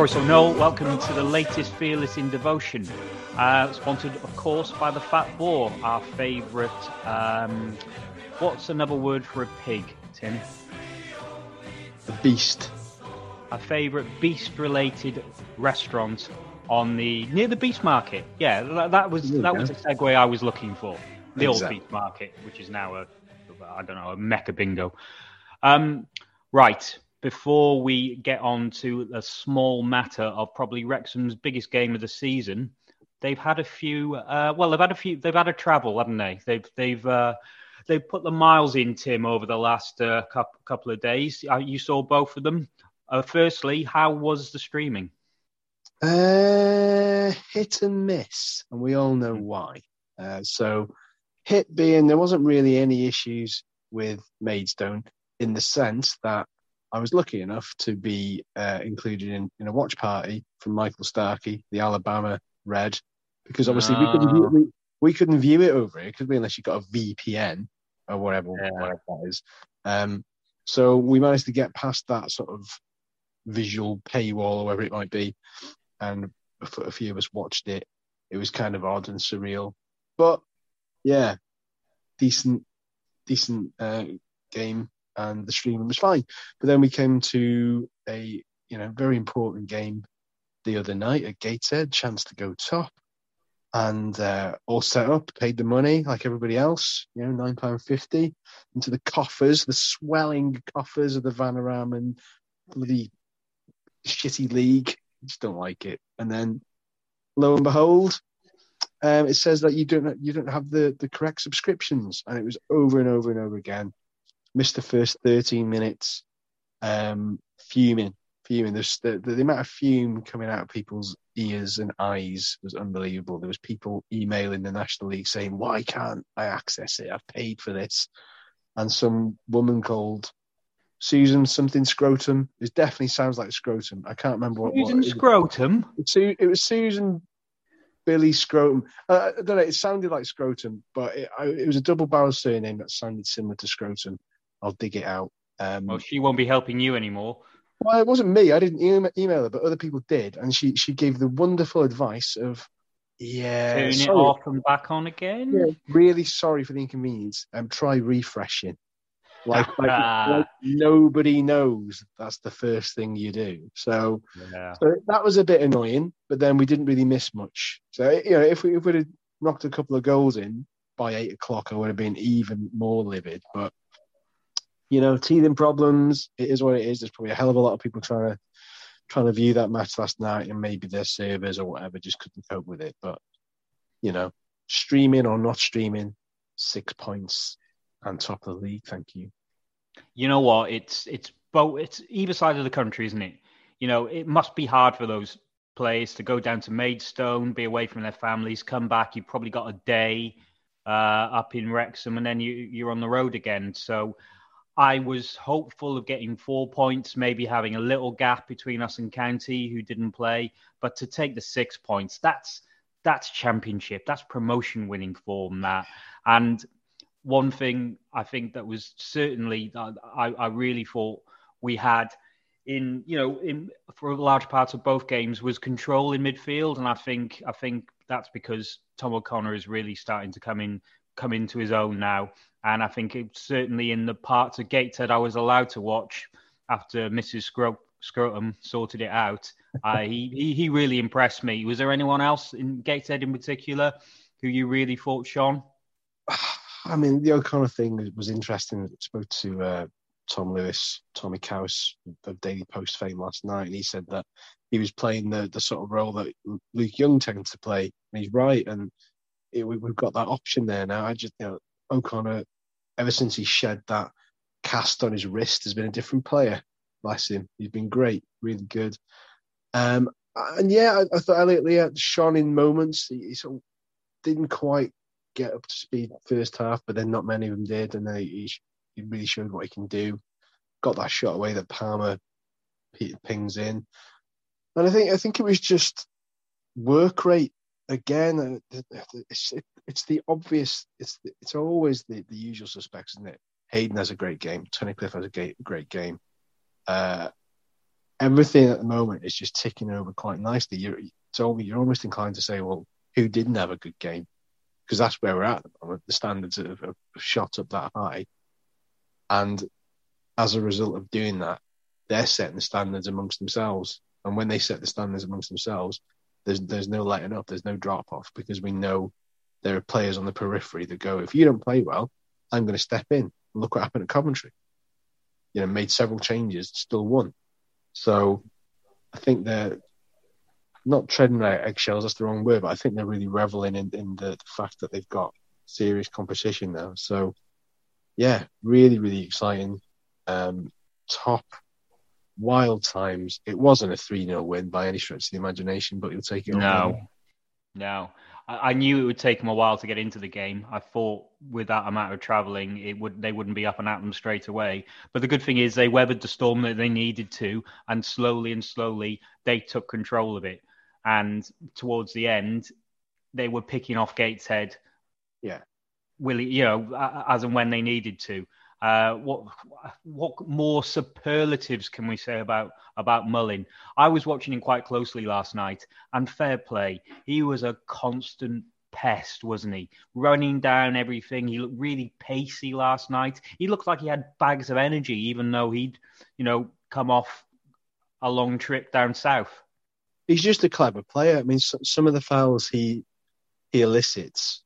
Croeso Noel, welcome to the latest Fearless in Devotion. Uh, sponsored, of course, by the Fat Boar, our favourite. Um, what's another word for a pig, Tim? A Beast. Our favourite beast-related restaurant on the near the Beast Market. Yeah, that, that was that was the segue I was looking for. The exactly. old Beast Market, which is now a I don't know a Mecca Bingo. Um, right before we get on to a small matter of probably Wrexham's biggest game of the season, they've had a few. Uh, well, they've had a few. They've had a travel, haven't they? They've they've uh, they've put the miles in, Tim, over the last uh, couple couple of days. Uh, you saw both of them. Uh, firstly, how was the streaming? Uh, hit and miss, and we all know why. so, hit being there wasn't really any issues with Maidstone in the sense that I was lucky enough to be uh, included in, in a watch party from Michael Starkey, the Alabama Red, because obviously we couldn't view, we, we couldn't view it over here, could we, unless you got a VPN or whatever, yeah. whatever that is. Um, so we managed to get past that sort of visual paywall or whatever it might be, and a few of us watched it. It was kind of odd and surreal, but yeah, decent, decent uh, game and the streaming was fine. But then we came to a you know very important game the other night at Gateshead, chance to go top, and uh, all set up, paid the money like everybody else, you know, nine pound fifty into the coffers, the swelling coffers of the Vanarama and bloody shitty league. Just don't like it. And then, lo and behold, um, it says that you don't you don't have the the correct subscriptions, and it was over and over and over again missed the first 13 minutes, um, fuming, fuming. There's the, the, amount of fume coming out of people's ears and eyes was unbelievable. There was people emailing the National League saying, "Why can't I access it? I've paid for this." And some woman called Susan something scrotum. It definitely sounds like scrotum. I can't remember what. Susan what scrotum. It, it was Susan Billy Scrotum. Uh, I don't know. It sounded like scrotum, but it, I, it was a double barrel surname that sounded similar to scrotum. I'll dig it out. Um, well, she won't be helping you anymore. Well, it wasn't me. I didn't email her, but other people did, and she she gave the wonderful advice of, yeah, turn sorry. it off and back on again. Yeah, really sorry for the inconvenience. Um, try refreshing. Like, like, like, nobody knows that's the first thing you do. So, yeah. so that was a bit annoying, but then we didn't really miss much. So you know, if we if we'd have knocked a couple of goals in by eight o'clock, I would have been even more livid. But you know, teething problems. It is what it is. There's probably a hell of a lot of people trying to trying to view that match last night, and maybe their servers or whatever just couldn't cope with it. But you know, streaming or not streaming, six points and top of the league. Thank you. You know what? It's it's both. It's either side of the country, isn't it? You know, it must be hard for those players to go down to Maidstone, be away from their families, come back. You've probably got a day uh, up in Wrexham, and then you you're on the road again. So I was hopeful of getting four points, maybe having a little gap between us and County, who didn't play. But to take the six points, that's that's championship, that's promotion winning form. That and one thing I think that was certainly I, I really thought we had in you know in for large part of both games was control in midfield, and I think I think that's because Tom O'Connor is really starting to come in come into his own now. And I think it's certainly in the parts of Gateshead I was allowed to watch after Mrs. Scro- Scrotum sorted it out. uh, he, he, he really impressed me. Was there anyone else in Gateshead in particular who you really thought shone? I mean, the O'Connor thing was interesting. I spoke to uh, Tom Lewis, Tommy Cowes of Daily Post fame last night, and he said that he was playing the the sort of role that Luke Young tends to play, and he's right. And it, we've got that option there now. I just, you know, O'Connor, ever since he shed that cast on his wrist, has been a different player. Bless him. He's been great, really good. Um, and yeah, I, I thought Elliot Lee shone in moments. He, he, sort of didn't quite get up to speed first half, but then not many of them did, and he, he really showed what he can do. Got that shot away that Palmer pings in, and I think I think it was just work rate again, uh, it's, it's the obvious. It's it's always the, the usual suspects, isn't it? Hayden has a great game. Tunnicliffe has a great, game. Uh, everything at the moment is just ticking over quite nicely. You're, you're almost inclined to say, well, who didn't have a good game? Because that's where we're at the moment. The standards have, have shot up that high. And as a result of doing that, they're setting the standards amongst themselves. And when they set the standards amongst themselves, there's there's no letting up, there's no drop off because we know there are players on the periphery that go, if you don't play well, I'm going to step in. Look what happened at Coventry. You know, made several changes, still won. So I think they're not treading their eggshells, that's the wrong word, but I think they're really reveling in, in the, the fact that they've got serious competition now. So yeah, really, really exciting. Um, top wild times. It wasn't a 3 0 win by any stretch of the imagination, but you'll take it. No, no. I, I knew it would take them a while to get into the game. I thought with that amount of travelling, it would they wouldn't be up and at them straight away. But the good thing is they weathered the storm that they needed to, and slowly and slowly they took control of it. And towards the end, they were picking off Gateshead. Yeah. Willie, you know, as and when they needed to. Uh, what what more superlatives can we say about about Mullin? I was watching him quite closely last night, and fair play, he was a constant pest, wasn't he? Running down everything. He looked really pacey last night. He looked like he had bags of energy, even though he'd, you know, come off a long trip down south. He's just a clever player. I mean, some of the fouls he he elicits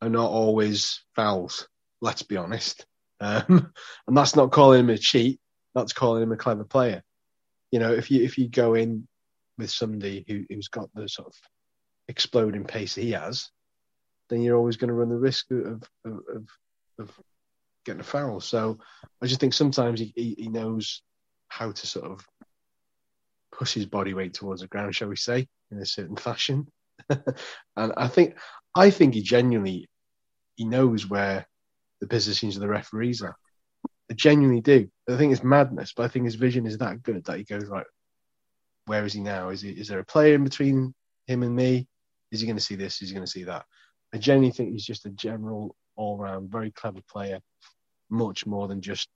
are not always fouls. Let's be honest. Um, and that's not calling him a cheat. That's calling him a clever player. You know, if you if you go in with somebody who, who's got the sort of exploding pace he has, then you're always going to run the risk of of, of, of getting a foul. So I just think sometimes he, he, he knows how to sort of push his body weight towards the ground, shall we say, in a certain fashion. and I think I think he genuinely he knows where the positions of the referees are. I genuinely do. I think it's madness, but I think his vision is that good that he goes right. Where is he now? Is he is there a player in between him and me? Is he going to see this? Is he going to see that? I genuinely think he's just a general, all-round, very clever player. Much more than just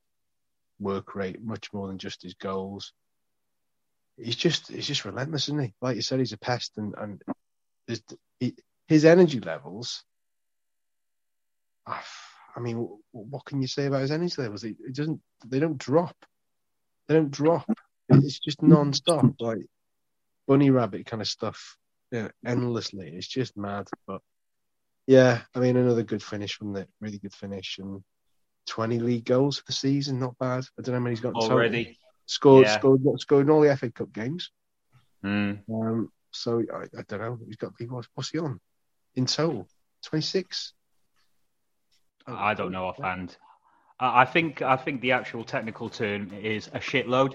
work rate, much more than just his goals. He's just he's just relentless, isn't he? Like you said, he's a pest, and and his, his energy levels. I mean, what can you say about his energy levels? It, it doesn't. They don't drop. They don't drop. It's just non-stop, like bunny rabbit kind of stuff, you know, endlessly. It's just mad. But yeah, I mean, another good finish from the really good finish and 20 league goals for the season. Not bad. I don't know how many he's got already. Scored, yeah. scored, scored in all the FA Cup games. Mm. Um, so I, I, don't know. He's got what's, what's he on in total? 26. I don't know offhand. I think I think the actual technical term is a shitload.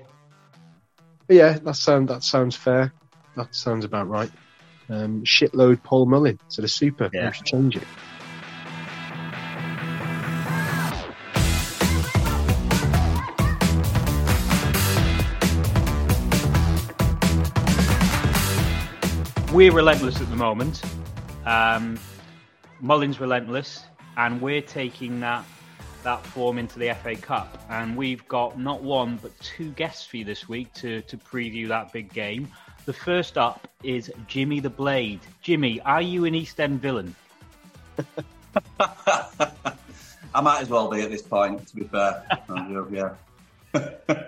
Yeah, that sound that sounds fair. That sounds about right. Um, shitload Paul Mullin. So the super. Yeah. We should change it. We're relentless at the moment. Um, Mullin's relentless and we're taking that that form into the FA Cup. And we've got not one but two guests for you this week to to preview that big game. The first up is Jimmy the Blade. Jimmy, are you an East End villain? I might as well be at this point, to be fair. yeah.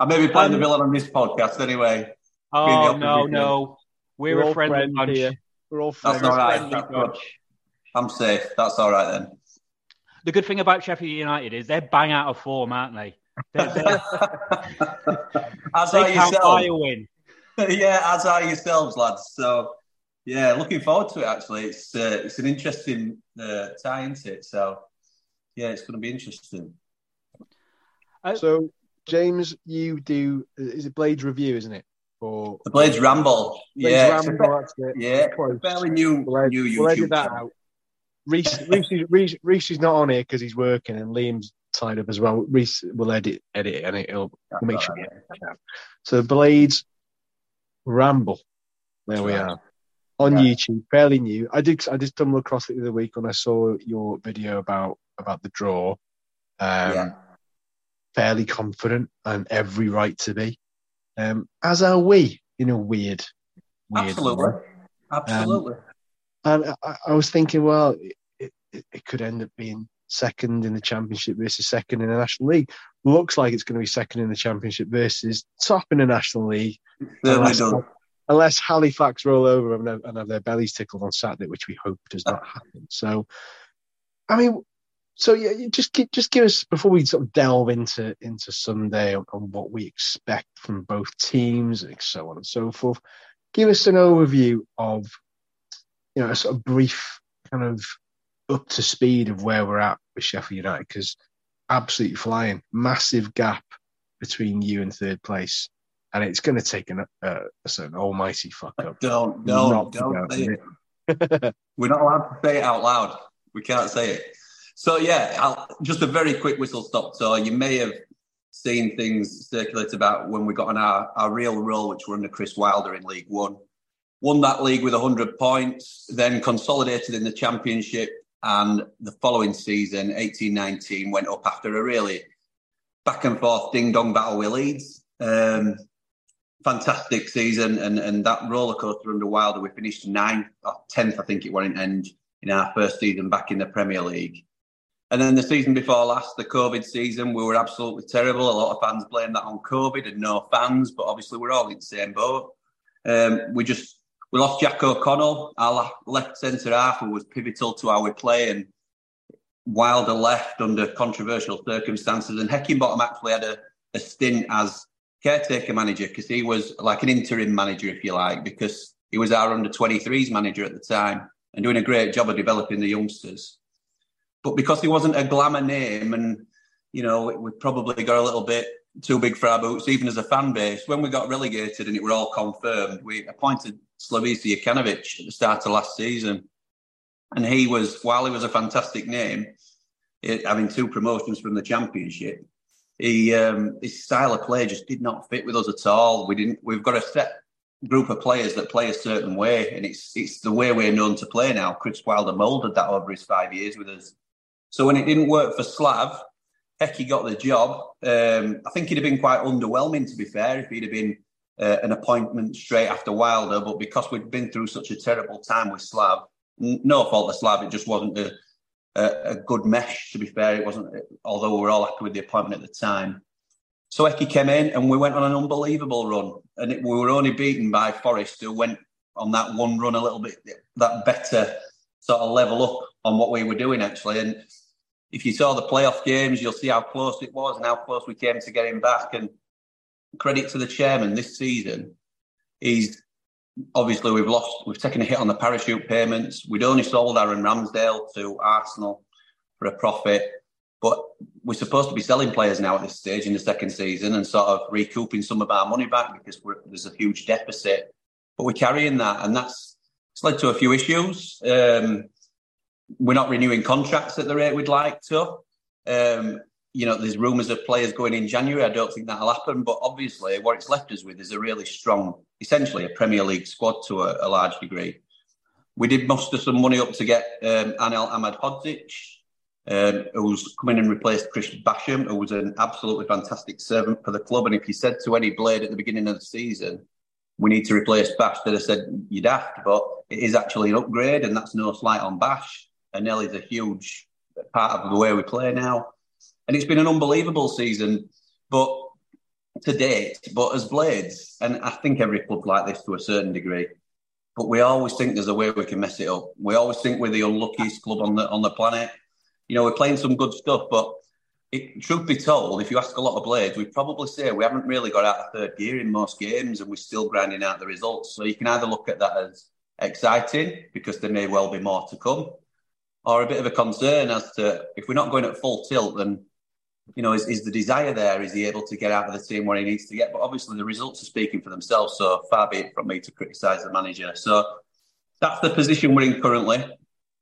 I may be playing um, the villain on this podcast anyway. Oh no, no, we're, we're a friendly bunch. Here. We're all friends. That's all right. I'm safe. That's all right then. The good thing about Sheffield United is they're bang out of form, aren't they? They're, they're... as they are yourselves. win. yeah, as are yourselves, lads. So, yeah, looking forward to it. Actually, it's uh, it's an interesting uh, tie, isn't it? So, yeah, it's going to be interesting. Uh, so, James, you do is it Blades review, isn't it? For the Blades Ramble. Blades yeah, Ramble, yeah, fairly new. We'll, new we'll edit that out. Reese, Reese, Reese, Reese is not on here because he's working, and Liam's tied up as well. Reese will edit edit it, and it'll That's make sure. Right. So Blades Ramble. There That's we right. are on yeah. YouTube, fairly new. I did I did stumble across it the other week when I saw your video about about the draw. Um, yeah. Fairly confident and every right to be. um, as are we in a weird, weird Absolutely. Way. Absolutely. Um, and I, I, was thinking, well, it, it, it, could end up being second in the championship versus second in the National League. Looks like it's going to be second in the championship versus top in the National League. Unless, unless, Halifax roll over and have, and have their bellies tickled on Saturday, which we hope does not happen. So, I mean, so yeah, just just give us before we sort of delve into into Sunday on, on, what we expect from both teams and so on and so forth. Give us an overview of you know a sort of brief kind of up to speed of where we're at with Sheffield United because absolutely flying, massive gap between you and third place, and it's going to take an, uh, a certain almighty fuck up. Don't don't don't say it. it. We're not allowed to say it out loud. We can't say it. So yeah, I'll, just a very quick whistle stop tour. You may have seen things circulate about when we got on our, our real role, which were under Chris Wilder in League One. Won that league with 100 points, then consolidated in the Championship, and the following season, 18-19, went up after a really back and forth ding dong battle with Leeds. Um, fantastic season, and and that roller coaster under Wilder, we finished ninth or tenth, I think it went in end in our first season back in the Premier League. And then the season before last, the COVID season, we were absolutely terrible. A lot of fans blame that on COVID and no fans, but obviously we're all in the same boat. Um, we just we lost Jack O'Connell, our left centre half, who was pivotal to how we play, and Wilder left under controversial circumstances. And Heckingbottom actually had a, a stint as caretaker manager because he was like an interim manager, if you like, because he was our under 23s manager at the time and doing a great job of developing the youngsters. But because he wasn't a glamour name, and you know, we probably got a little bit too big for our boots, even as a fan base. When we got relegated and it were all confirmed, we appointed Slavisa Jokanovic at the start of last season, and he was, while he was a fantastic name, it, having two promotions from the championship, he um, his style of play just did not fit with us at all. We didn't. We've got a set group of players that play a certain way, and it's it's the way we're known to play now. Chris Wilder moulded that over his five years with us. So when it didn't work for Slav, Hecky got the job. Um, I think he'd have been quite underwhelming, to be fair, if he'd have been uh, an appointment straight after Wilder. But because we'd been through such a terrible time with Slav, no fault of Slav, it just wasn't a, a, a, good mesh, to be fair. It wasn't, although we were all happy with the appointment at the time. So Hecky came in and we went on an unbelievable run. And it, we were only beaten by Forest, who went on that one run a little bit, that better sort of level up on what we were doing, actually. And if you saw the playoff games, you'll see how close it was and how close we came to getting back. And credit to the chairman this season, he's obviously we've lost, we've taken a hit on the parachute payments. We'd only sold Aaron Ramsdale to Arsenal for a profit, but we're supposed to be selling players now at this stage in the second season and sort of recouping some of our money back because there's a huge deficit. But we're carrying that, and that's it's led to a few issues. Um, we're not renewing contracts at the rate we'd like to. Um, you know, there's rumours of players going in January. I don't think that'll happen. But obviously, what it's left us with is a really strong, essentially a Premier League squad to a, a large degree. We did muster some money up to get um, Anel Ahmedhodzic, um, who's come in and replaced Chris Basham, who was an absolutely fantastic servant for the club. And if you said to any blade at the beginning of the season, we need to replace Bash, they'd have said, you're daft. But it is actually an upgrade, and that's no slight on Bash. Anel is a huge part of the way we play now. And it's been an unbelievable season, but to date, but as Blades, and I think every club like this to a certain degree, but we always think there's a way we can mess it up. We always think we're the unluckiest club on the on the planet. You know, we're playing some good stuff, but it, truth be told, if you ask a lot of Blades, we probably say we haven't really got out of third gear in most games, and we're still grinding out the results. So you can either look at that as exciting because there may well be more to come, or a bit of a concern as to if we're not going at full tilt, then you know, is, is the desire there? Is he able to get out of the team where he needs to get? But obviously, the results are speaking for themselves. So far be it from me to criticise the manager. So that's the position we're in currently.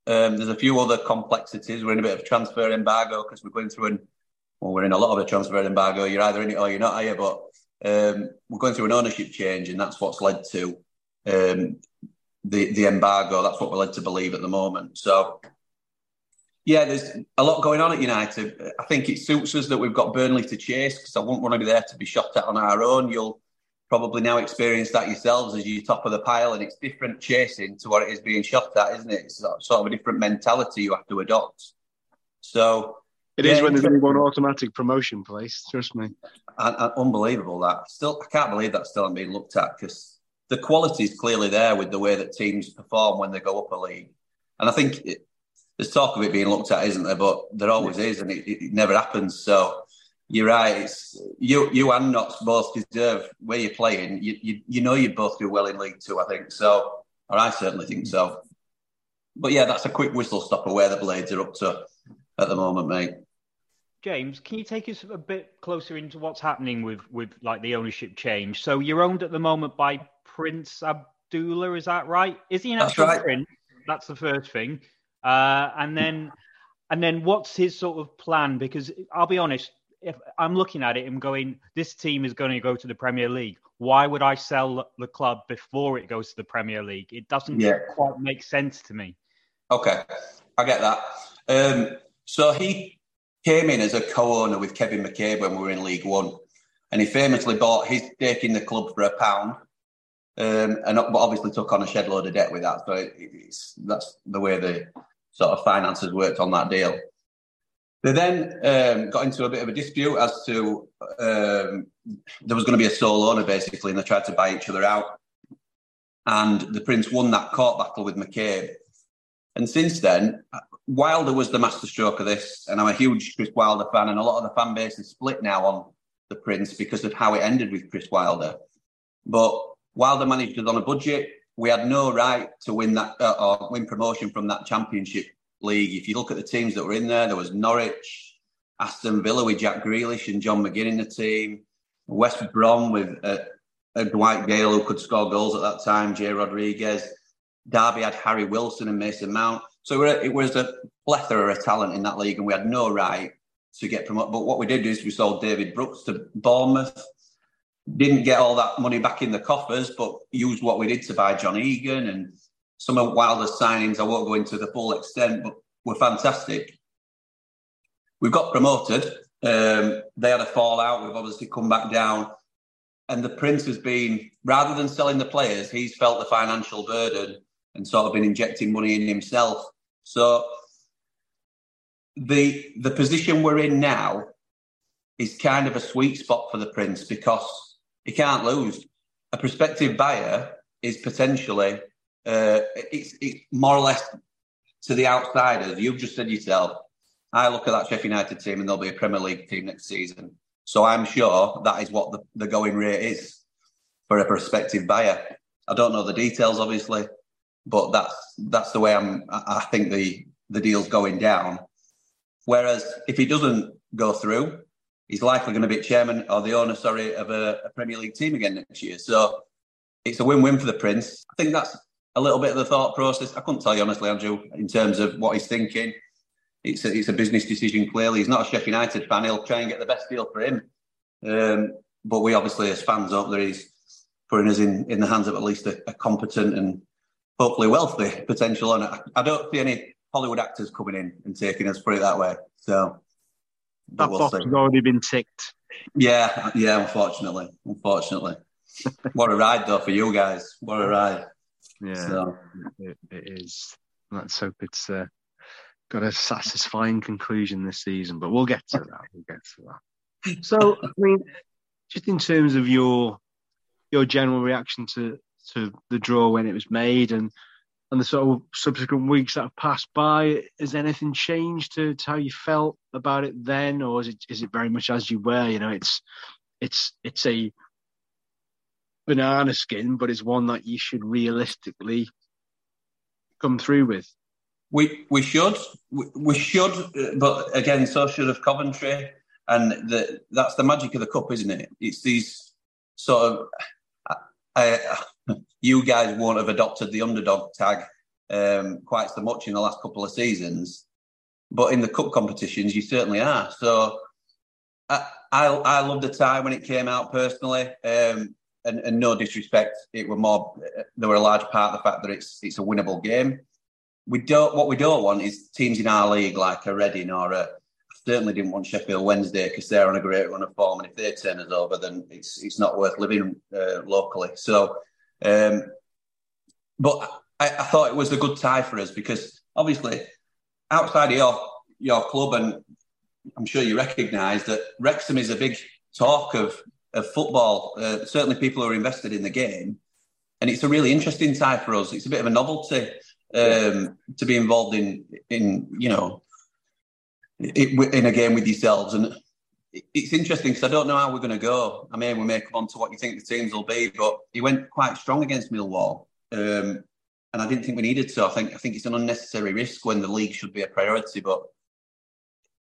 Um, there's a few other complexities. We're in a bit of transfer embargo because we're going through an well, we're in a lot of a transfer embargo. You're either in it or you're not, are you? But um, we're going through an ownership change, and that's what's led to um, the the embargo. That's what we're led to believe at the moment. So yeah, there's a lot going on at United. I think it suits us that we've got Burnley to chase because I wouldn't want to be there to be shot at on our own. You'll probably now experience that yourselves as you're top of the pile, and it's different chasing to what it is being shot at, isn't it? It's sort of a different mentality you have to adopt. So it yeah, is when there's only one automatic promotion place. Trust me. And, and unbelievable that. Still, I can't believe that still been looked at because the quality is clearly there with the way that teams perform when they go up a league. And I think it, there's talk of it being looked at, isn't there? But there always is, and it, it, never happens. So you're right. It's, you you and Notts both deserve where you're playing. You, you you know you both do well in League Two, I think. So, or I certainly think so. But yeah, that's a quick whistle stopper where the Blades are up to at the moment, mate. James, can you take us a bit closer into what's happening with with like the ownership change? So you're owned at the moment by Prince Abdullah, is that right? Is he an actual right. prince? That's the first thing. Uh, and then and then what's his sort of plan? Because I'll be honest, if I'm looking at it, I'm going, this team is going to go to the Premier League. Why would I sell the club before it goes to the Premier League? It doesn't yeah. quite make sense to me. Okay, I get that. Um, so he came in as a co-owner with Kevin McCabe when we were in League One, and he famously bought his stake in the club for a pound, um, and obviously took on a shed load of debt with that. So that's the way the sort of finances worked on that deal. They then um, got into a bit of a dispute as to um, there was going to be a sole owner basically, and they tried to buy each other out. And the Prince won that court battle with McCabe. And since then, Wilder was the masterstroke of this, and I'm a huge Chris Wilder fan, and a lot of the fan base is split now on the Prince because of how it ended with Chris Wilder. But Wilder managed it on a budget. We had no right to win that uh, or win promotion from that Championship League. If you look at the teams that were in there, there was Norwich, Aston Villa with Jack Grealish and John McGinn in the team, West Brom with uh, Dwight Gayle who could score goals at that time, Jay Rodriguez. Derby had Harry Wilson and Mason Mount. So it was a plethora of talent in that league, and we had no right to get promoted. But what we did is we sold David Brooks to Bournemouth. Didn't get all that money back in the coffers, but used what we did to buy John Egan and some of Wilder's signings. I won't go into the full extent, but were fantastic. We've got promoted. Um, they had a fallout. We've obviously come back down. And the Prince has been, rather than selling the players, he's felt the financial burden and sort of been injecting money in himself. So the the position we're in now is kind of a sweet spot for the Prince because he can't lose. A prospective buyer is potentially uh, it's, it's more or less to the outsiders. You've just said yourself. I look at that Sheffield United team and they'll be a Premier League team next season. So I'm sure that is what the, the going rate is for a prospective buyer. I don't know the details, obviously, but that's that's the way I'm. I think the the deal's going down. Whereas if he doesn't go through, he's likely going to be chairman or the owner, sorry, of a, a Premier League team again next year. So it's a win-win for the Prince. I think that's a little bit of the thought process. I couldn't tell you honestly, Andrew, in terms of what he's thinking. It's a, it's a business decision. Clearly, he's not a Sheffield United fan. He'll try and get the best deal for him. Um, but we obviously, as fans, hope that he's putting us in, in the hands of at least a, a competent and hopefully wealthy potential owner. it. I don't see any Hollywood actors coming in and taking us, put it that way. So that we'll box see. has already been ticked. Yeah, yeah. Unfortunately, unfortunately. what a ride though for you guys! What a ride. Yeah, so. it, it is. Let's hope it's uh, got a satisfying conclusion this season. But we'll get to that. We'll get to that. So, I mean, just in terms of your your general reaction to to the draw when it was made and and the sort of subsequent weeks that have passed by, has anything changed to, to, how you felt about it then, or is it is it very much as you were? You know, it's it's it's a banana skin, but it's one that you should realistically come through with. We we should we, we should, but again, so should of Coventry, and the, that's the magic of the cup, isn't it? It's these sort of. I, you guys won't have adopted the underdog tag um, quite so much in the last couple of seasons, but in the cup competitions, you certainly are. So I, I, I loved the tie when it came out personally. Um, and, and, no disrespect, it were more. There were a large part of the fact that it's it's a winnable game. We don't. What we don't want is teams in our league like a Reading or certainly didn't want Sheffield Wednesday because they're on a great run of form, and if they turn us over, then it's it's not worth living uh, locally. So, um, but I, I, thought it was a good tie for us because obviously outside of your your club, and I'm sure you recognise that Wrexham is a big talk of of football. Uh, certainly, people who are invested in the game, and it's a really interesting tie for us. It's a bit of a novelty um, to be involved in in you know in a game with yourselves. And it's interesting because I don't know how we're going to go. I mean, we may come on to what you think the teams will be, but he went quite strong against Millwall. Um, and I didn't think we needed to. I think I think it's an unnecessary risk when the league should be a priority. But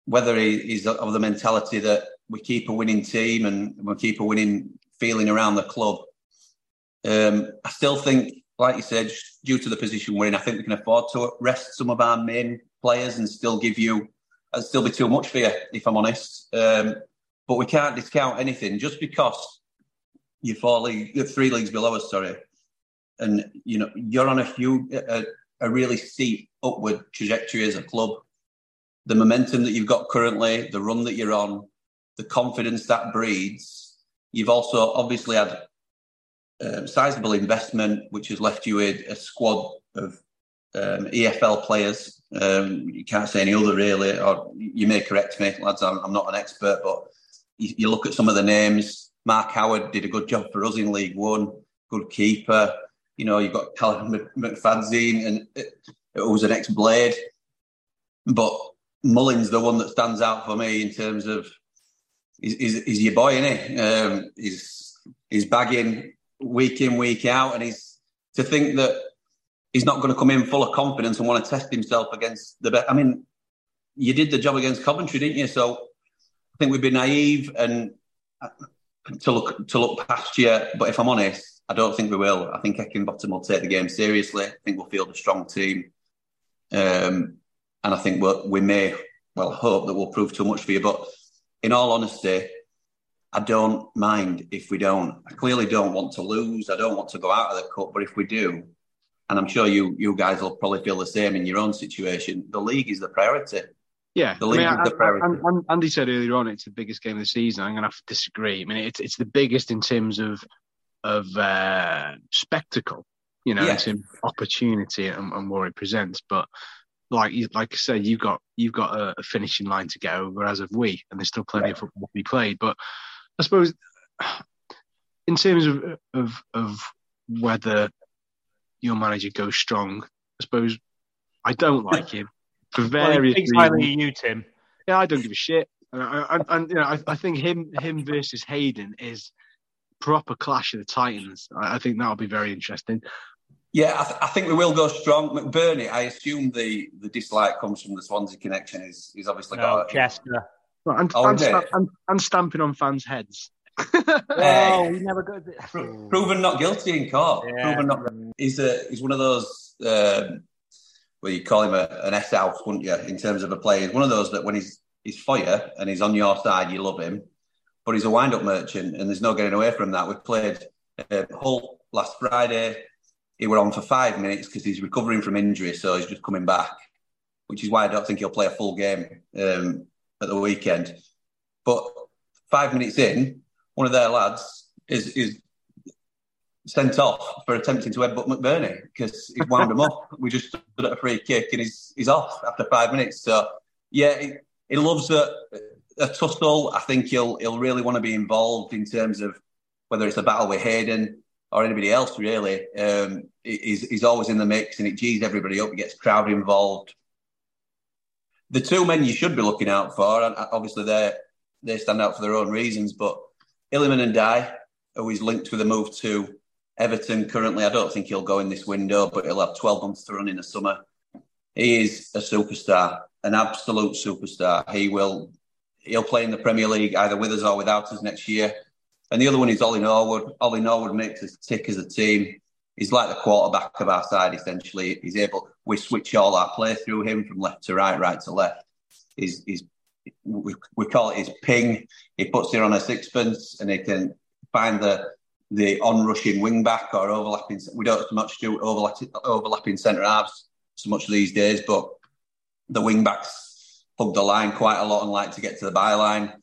whether he's of the mentality that we keep a winning team and we keep a winning feeling around the club, um, I still think, like you said, due to the position we're in, I think we can afford to rest some of our main players and still give you that'd still be too much for you, if I'm honest. Um, but we can't discount anything just because you're four league, three leagues below us. Sorry, and you know you're on a few a, a really steep upward trajectory as a club. The momentum that you've got currently, the run that you're on, the confidence that breeds. You've also obviously had um, sizable investment, which has left you with a squad of um, EFL players. Um, you can't say any other really, or you may correct me, lads. I'm, I'm not an expert, but you, you, look at some of the names. Mark Howard did a good job for us in League One. Good keeper. You know, you've got Callum McFadzean, and it, it was an ex-Blade. But Mullins, the one that stands out for me in terms of, is, is, is your boy, isn't he? Um, he's he's bagging week in, week out, and he's to think that he's not going to come in full of confidence and want to test himself against the best. I mean, you did the job against Coventry, didn't you? So I think we'd be naive and uh, to look to look past you. But if I'm honest, I don't think we will. I think Heckingbottom will take the game seriously. I think we'll field a strong team, um, and I think we'll, we may well hope that we'll prove too much for you. But in all honesty, I don't mind if we don't. I clearly don't want to lose. I don't want to go out of the cup. But if we do, and I'm sure you you guys will probably feel the same in your own situation. The league is the priority. Yeah, the league I mean, is the priority. I, I, Andy said earlier on it's the biggest game of the season. I'm going to have to disagree. I mean, it's it's the biggest in terms of of uh, spectacle, you know, yes. in opportunity and, and, what it presents. But like like I said, you've got you've got a, a, finishing line to get over, as of we, and there's still plenty right. of football to be played. But I suppose in terms of of of whether your manager goes strong. I suppose I don't like him for various well, reasons. Highly you, Tim. Yeah, I don't give a shit. And, and you know, I, I, think him him versus Hayden is proper clash of the titans. I, I think that'll be very interesting. Yeah, I, th- I, think we will go strong. McBurnie, I assume the, the dislike comes from the Swansea connection. Is he's obviously no, got Chester. And, oh, and, and, and, stamping on fans' heads. oh, we never got proven not guilty in court. Yeah. Proven not. He's a he's one of those. Um, well, you call him a, an S out, wouldn't you? In terms of a player, he's one of those that when he's he's fire and he's on your side, you love him. But he's a wind up merchant, and there's no getting away from that. We played uh, Hull last Friday. He were on for five minutes because he's recovering from injury, so he's just coming back. Which is why I don't think he'll play a full game um, at the weekend. But five minutes in, one of their lads is is sent off for attempting to headbutt McBurnie because he wound him up. We just stood at a free kick and he's he's off after five minutes. So yeah, he, he loves a, a tussle. I think he'll he'll really want to be involved in terms of whether it's a battle with Hayden or anybody else. Really, um, he's he's always in the mix and it gees everybody up. He gets crowd involved. The two men you should be looking out for, and obviously they they stand out for their own reasons, but Iliman Ndiaye, who is linked with a move to Everton currently. I don't think he'll go in this window, but he'll have 12 months to run in the summer. He is a superstar, an absolute superstar. He will he'll play in the Premier League either with us or without us next year. And the other one is Ollie Norwood. Ollie Norwood makes us tick as a team. He's like the quarterback of our side, essentially. He's able, we switch all our play through him from left to right, right to left. He's, he's we, we call it his ping. He puts it on a sixpence and he can find the the on-rushing wing back or overlapping. We don't so much do overlapping, overlapping centre halves so much these days, but the wing backs hug the line quite a lot and like to get to the byline.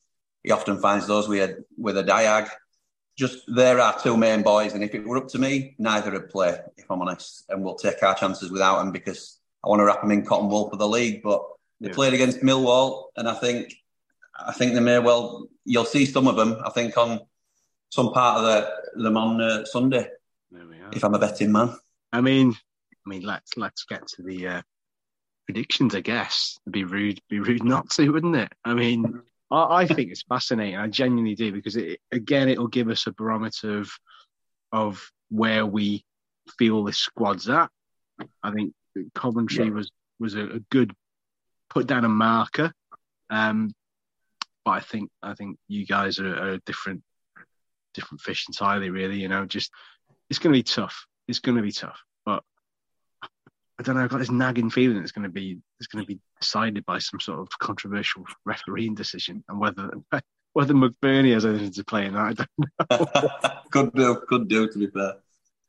He often finds those with a, with a diag. Just there are two main boys, and if it were up to me, neither would play, if I'm honest. And we'll take our chances without them because I want to wrap them in cotton wool for the league. But they yeah. played against Millwall, and I think I think they may well. You'll see some of them. I think on some part of the, them on uh, Sunday. If I'm a betting man. I mean, I mean, let's let's get to the uh, predictions. I guess it'd be rude, be rude not to, wouldn't it? I mean, I, I think it's fascinating. I genuinely do because it, again, it'll give us a barometer of of where we feel the squad's at. I think Coventry yeah. was was a, a, good put down a marker. Um, but I think I think you guys are, are a different different fish entirely. Really, you know, just it's going to be tough. It's going to be tough. But I don't know. I've got this nagging feeling it's going to be it's going to be decided by some sort of controversial refereeing decision, and whether whether McBurnie has anything to play in that, I don't know. could do, could do. To be fair,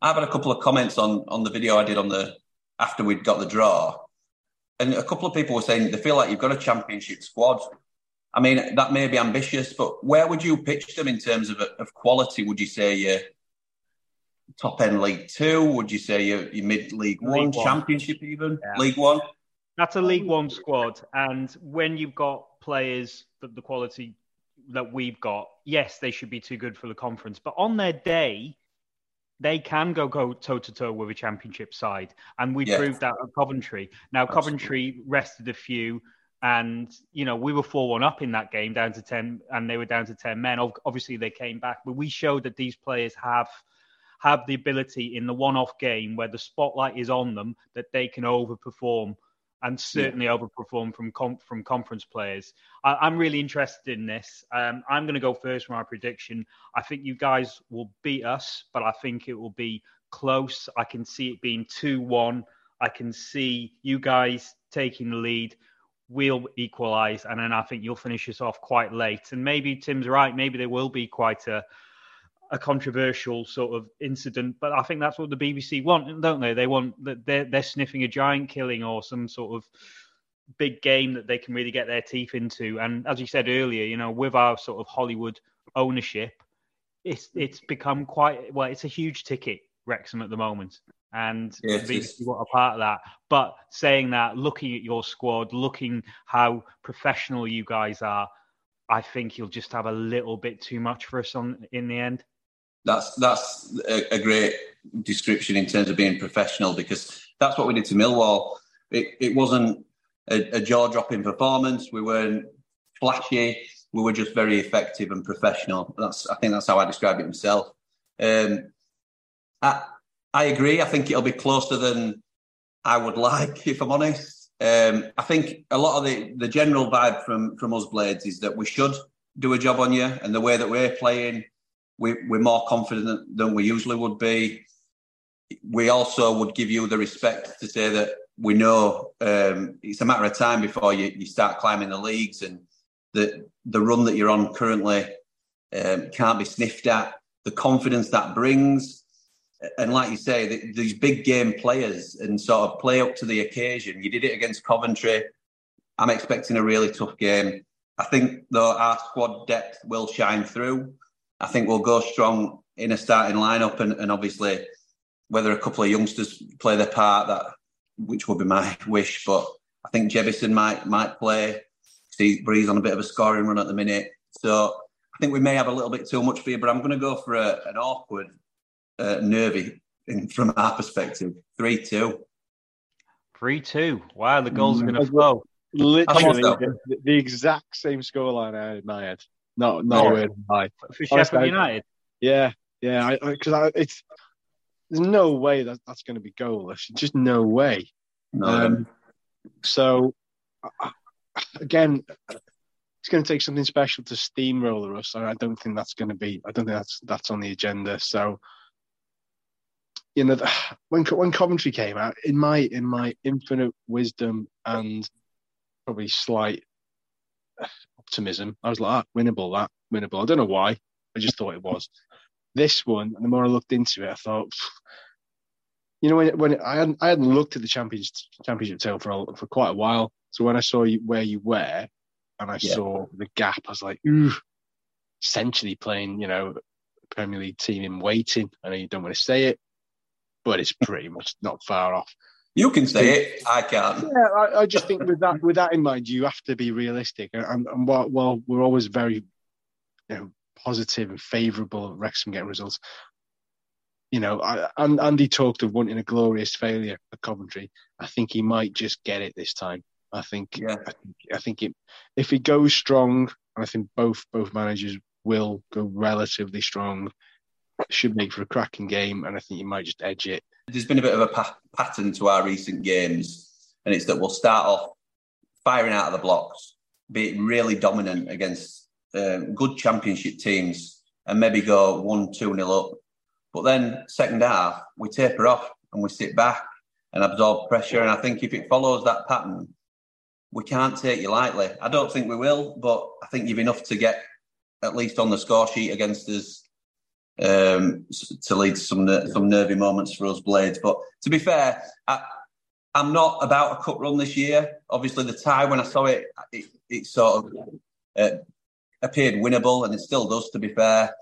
I've had a couple of comments on on the video I did on the after we'd got the draw, and a couple of people were saying they feel like you've got a championship squad. I mean, that may be ambitious, but where would you pitch them in terms of of quality? Would you say you top end League Two? Would you say you're, you're mid League One, one, Championship even yeah. League One? That's a League One squad, and when you've got players that the quality that we've got, yes, they should be too good for the conference. But on their day, they can go go toe to toe with a championship side, and we yeah. proved that at Coventry. Now Absolutely. Coventry rested a few, and you know we were four one up in that game, down to ten, and they were down to ten men. Obviously, they came back, but we showed that these players have have the ability in the one-off game where the spotlight is on them that they can overperform and certainly yeah. overperform from com- from conference players. I- am really interested in this. Um, I'm going to go first for my prediction. I think you guys will beat us, but I think it will be close. I can see it being two-one. I can see you guys taking the lead. We'll equalise, and then I think you'll finish us off quite late. And maybe Tim's right. Maybe there will be quite a a controversial sort of incident, but I think that's what the BBC want, don't they? They want that they're they're sniffing a giant killing or some sort of big game that they can really get their teeth into. And as you said earlier, you know, with our sort of Hollywood ownership, it's it's become quite well. It's a huge ticket, Wrexham at the moment, and yes, the BBC want a part of that. But saying that, looking at your squad, looking how professional you guys are. I think you'll just have a little bit too much for us on in the end that's that's a, a, great description in terms of being professional because that's what we did to Millwall. It, it wasn't a, a jaw dropping performance. We weren't flashy. We were just very effective and professional. That's I think that's how I describe it myself. Um, I I agree. I think it'll be closer than I would like, if I'm honest. Um, I think a lot of the, the general vibe from from us Blades is that we should do a job on you, and the way that we're playing we, we're more confident than we usually would be. We also would give you the respect to say that we know um, it's a matter of time before you, you start climbing the leagues and the the run that you're on currently um, can't be sniffed at. The confidence that brings, and like you say, the, these big game players and sort of play up to the occasion. You did it against Coventry. I'm expecting a really tough game. I think though our squad depth will shine through. I think we'll go strong in a starting lineup, and, and obviously whether a couple of youngsters play their part, that which would be my wish. But I think Jebbison might might play. See, Breeze on a bit of a scoring run at the minute, so I think we may have a little bit too much for you. But I'm going to go for a, an awkward, uh, nervy in, from our perspective. Three two. Three two. Wow, the goals are going to flow. Literally the, the, exact same scoreline I had in my head. No, no way. For Sheffield United. Yeah, yeah. Because it's there's no way that that's going to be goalless. Just no way. No. Um, so again, it's going to take something special to steamroller us. I don't think that's going to be. I don't think that's that's on the agenda. So you know, when when Coventry came out, in my in my infinite wisdom and probably slight optimism. I was like, ah, winnable, that winnable. I don't know why. I just thought it was. This one, and the more I looked into it, I thought you know when when I hadn't, I hadn't looked at the championship championship table for for quite a while. So when I saw you where you were, and I yeah. saw the gap, I was like, ooh, essentially playing, you know, Premier League team in waiting. I know you don't want to say it, but it's pretty much not far off. You can say it. I can't. Yeah, I, I, just think with that with that in mind, you have to be realistic. And, and while, while we're always very, you know, positive and favourable of Wrexham getting results, you know, I, and Andy talked of wanting a glorious failure at Coventry. I think he might just get it this time. I think, yeah. I think, I think it, if he goes strong, I think both both managers will go relatively strong. Should make for a cracking game, and I think you might just edge it. There's been a bit of a pa- pattern to our recent games, and it's that we'll start off firing out of the blocks, be really dominant against um, good championship teams, and maybe go one, two nil up. But then second half, we taper off and we sit back and absorb pressure. And I think if it follows that pattern, we can't take you lightly. I don't think we will, but I think you've enough to get at least on the score sheet against us um, to lead to some some nervy moments for us Blades. But to be fair, I, am not about a cup run this year. Obviously, the tie when I saw it, it, it sort of uh, appeared winnable, and it still does. To be fair,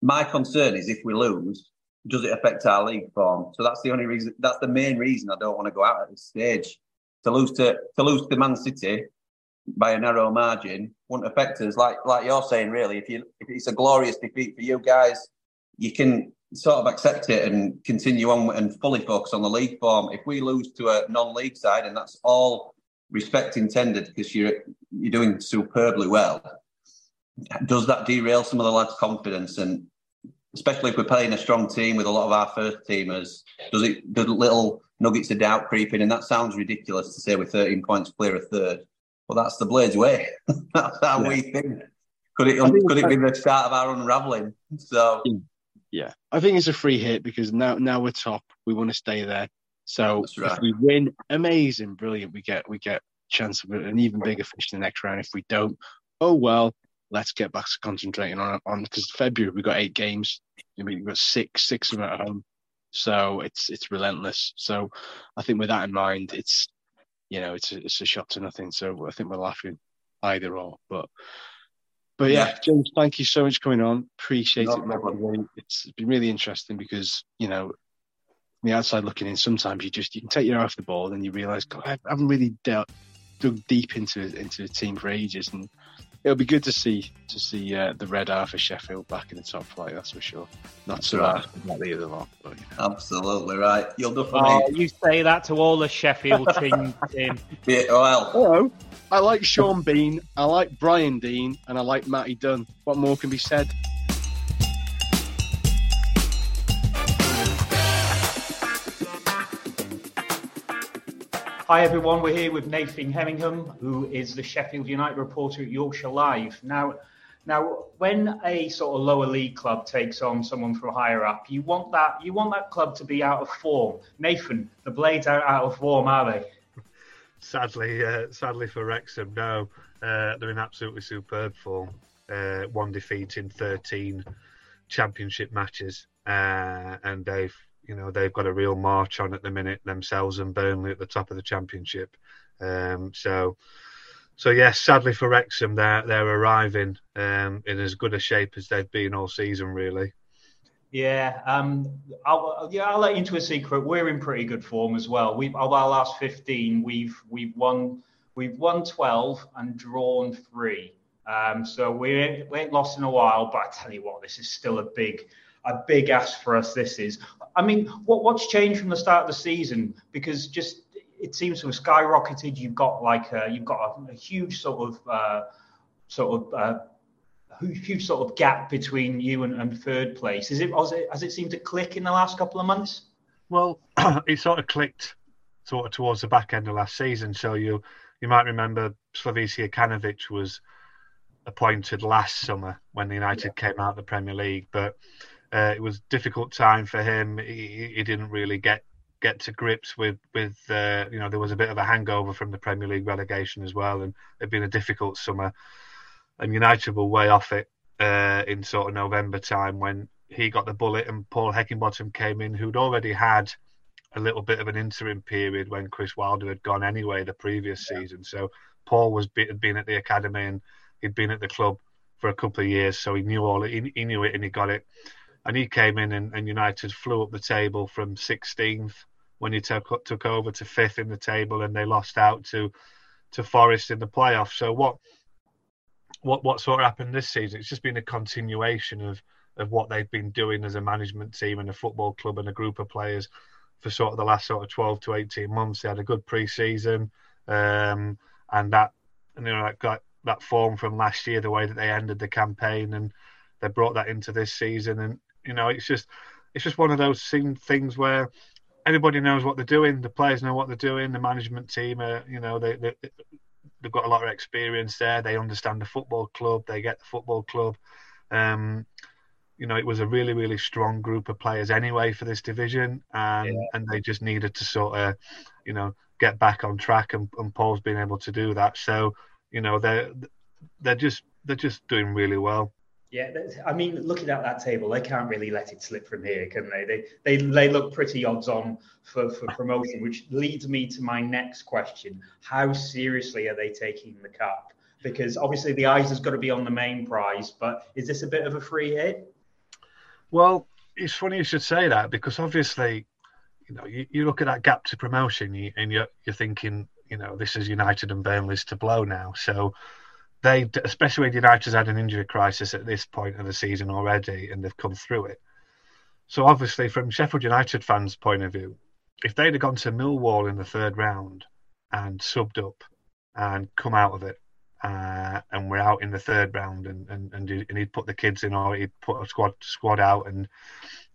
my concern is if we lose, does it affect our league form? So that's the only reason. That's the main reason I don't want to go out at this stage. To lose to to lose to Man City by a narrow margin wouldn't affect us. Like like you're saying, really, if you if it's a glorious defeat for you guys, you can sort of accept it and continue on and fully focus on the league form. If we lose to a non-league side, and that's all respect intended, because you're you're doing superbly well, does that derail some of the lads' confidence? And especially if we're playing a strong team with a lot of our first teamers, does it does little nuggets of doubt creep in? And that sounds ridiculous to say we're 13 points clear of third. Well, that's the Blades way. that's how yeah. we think. Could it could it be the start of our unraveling? So yeah, I think it's a free hit because now now we're top. We want to stay there. So right. if we win, amazing, brilliant. We get we get chance of an even bigger fish in the next round. If we don't, oh well. Let's get back to concentrating on on because February we got eight games. I mean, we've got six six of them at home, so it's it's relentless. So I think with that in mind, it's you know, it's a, it's a shot to nothing. So I think we're laughing either or. But but yeah, yeah. James, thank you so much for coming on. Appreciate no, it. It's been really interesting because you know, the outside looking in, sometimes you just you can take your eye off the ball and you realise, God, I haven't really dealt, dug deep into into the team for ages, and it'll be good to see to see uh, the red half of Sheffield back in the top flight. That's for sure. Not so right. not the other lot, but you know. absolutely right. You'll do oh, You say that to all the Sheffield team. Yeah, well, hello. I like Sean Bean. I like Brian Deane, and I like Matty Dunn. What more can be said? Hi everyone, we're here with Nathan Hemmingham, who is the Sheffield United reporter at Yorkshire Live. Now, now, when a sort of lower league club takes on someone from higher up, you want that you want that club to be out of form. Nathan, the Blades are out of form, are they? Sadly, uh, sadly for Wrexham, no. Uh, they're in absolutely superb form. Uh, one defeat in 13 championship matches, uh, and they've you know they've got a real march on at the minute themselves and Burnley at the top of the championship. Um, so, so yes, sadly for Wrexham, they're they're arriving um, in as good a shape as they've been all season, really. Yeah, um, I'll, yeah, I'll let you into a secret. We're in pretty good form as well. We've of our last fifteen, we've we've won we've won twelve and drawn three. Um, so we, we ain't lost in a while, but I tell you what, this is still a big a big ask for us. This is. I mean, what what's changed from the start of the season? Because just it seems to have skyrocketed. You've got like a, you've got a, a huge sort of uh, sort of uh, huge sort of gap between you and, and third place. Is it has, it has it seemed to click in the last couple of months? Well, it sort of clicked sort of towards the back end of last season. So you you might remember Slavisa Jokanovic was appointed last summer when the United yeah. came out of the Premier League, but uh, it was difficult time for him. He, he, didn't really get get to grips with with uh, you know there was a bit of a hangover from the Premier League relegation as well, and it'd been a difficult summer. And United were way off it uh, in sort of November time when he got the bullet and Paul Heckingbottom came in, who'd already had a little bit of an interim period when Chris Wilder had gone anyway the previous yeah. season. So Paul was had been at the academy and he'd been at the club for a couple of years, so he knew all it. He, he knew it and he got it. And he came in and, and United flew up the table from 16th when he took took over to fifth in the table, and they lost out to to Forest in the playoffs. So what what what sort of happened this season? It's just been a continuation of of what they've been doing as a management team and a football club and a group of players for sort of the last sort of 12 to 18 months. They had a good pre-season, um, and that you know that got that form from last year, the way that they ended the campaign, and they brought that into this season. And you know, it's just it's just one of those things where everybody knows what they're doing. The players know what they're doing. The management team, are, you know, they, they they've got a lot of experience there. They understand the football club. They get the football club. Um, you know, it was a really, really strong group of players anyway for this division, and yeah. and they just needed to sort of, you know, get back on track. And, and Paul's been able to do that. So, you know, they're they're just they're just doing really well. Yeah, I mean, looking at that table, they can't really let it slip from here, can they? They they, they look pretty odds on for, for promotion, which leads me to my next question: How seriously are they taking the cup? Because obviously the eyes has got to be on the main prize, but is this a bit of a free hit? Well, it's funny you should say that because obviously, you know, you, you look at that gap to promotion and you're you're thinking, you know, this is United and Burnley's to blow now, so they, especially United's had an injury crisis at this point of the season already, and they've come through it. So obviously, from Sheffield United fans' point of view, if they'd have gone to Millwall in the third round and subbed up and come out of it, uh, and we're out in the third round, and, and, and, and he'd put the kids in, or he'd put a squad squad out, and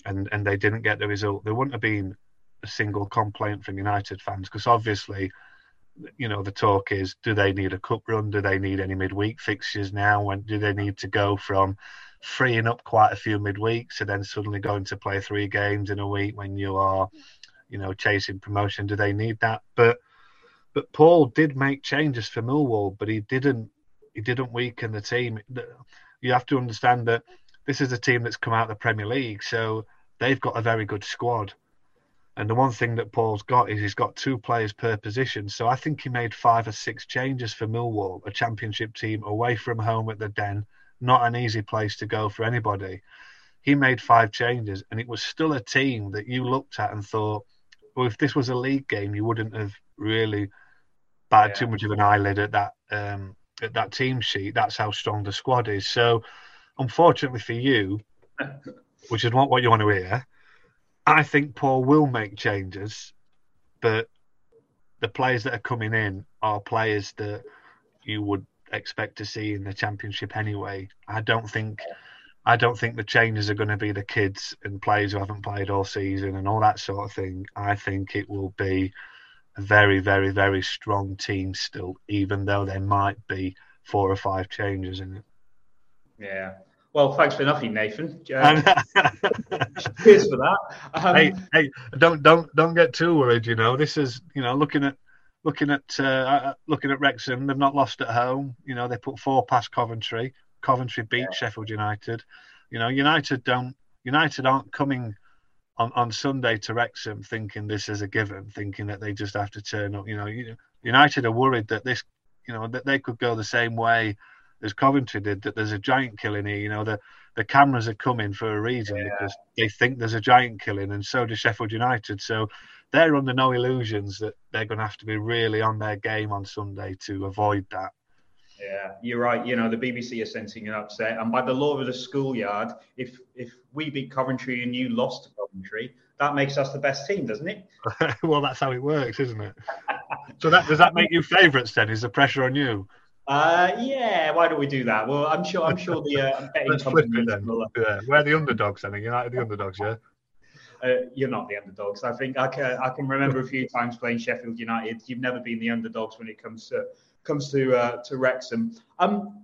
and and they didn't get the result, there wouldn't have been a single complaint from United fans because obviously you know, the talk is do they need a cup run? Do they need any midweek fixtures now? When do they need to go from freeing up quite a few midweeks and then suddenly going to play three games in a week when you are, you know, chasing promotion? Do they need that? But but Paul did make changes for Millwall, but he didn't he didn't weaken the team. You have to understand that this is a team that's come out of the Premier League, so they've got a very good squad. And the one thing that Paul's got is he's got two players per position. So I think he made five or six changes for Millwall, a championship team away from home at the Den, not an easy place to go for anybody. He made five changes, and it was still a team that you looked at and thought, well, if this was a league game, you wouldn't have really batted yeah. too much of an eyelid at that um, at that team sheet. That's how strong the squad is. So, unfortunately for you, which is not what you want to hear, I think Paul will make changes, but the players that are coming in are players that you would expect to see in the championship anyway. I don't think I don't think the changes are going to be the kids and players who haven't played all season and all that sort of thing. I think it will be a very, very, very strong team still, even though there might be four or five changes in it. Yeah, well, thanks for nothing, Nathan. Uh, cheers for that. Um, hey, hey, don't don't don't get too worried. You know, this is you know looking at looking at uh, uh, looking at Wrexham. They've not lost at home. You know, they put four past Coventry. Coventry beat yeah. Sheffield United. You know, United don't United aren't coming on, on Sunday to Wrexham thinking this is a given, thinking that they just have to turn up. You know, United are worried that this, you know, that they could go the same way as Coventry did, that there's a giant killing here. You know, the the cameras are coming for a reason yeah. because they think there's a giant killing, and so does Sheffield United. So they're under no illusions that they're going to have to be really on their game on Sunday to avoid that. Yeah, you're right. You know, the BBC are sensing an upset, and by the law of the schoolyard, if if we beat Coventry and you lost to Coventry, that makes us the best team, doesn't it? well, that's how it works, isn't it? so that does that make you favourites then? Is the pressure on you? Uh, yeah, why don't we do that? Well, I'm sure. I'm sure the uh, betting companies will. Uh, yeah. We're the underdogs, then. United the underdogs, yeah. Uh, you're not the underdogs. I think I can. I can remember a few times playing Sheffield United. You've never been the underdogs when it comes to comes to uh, to Wrexham. Um,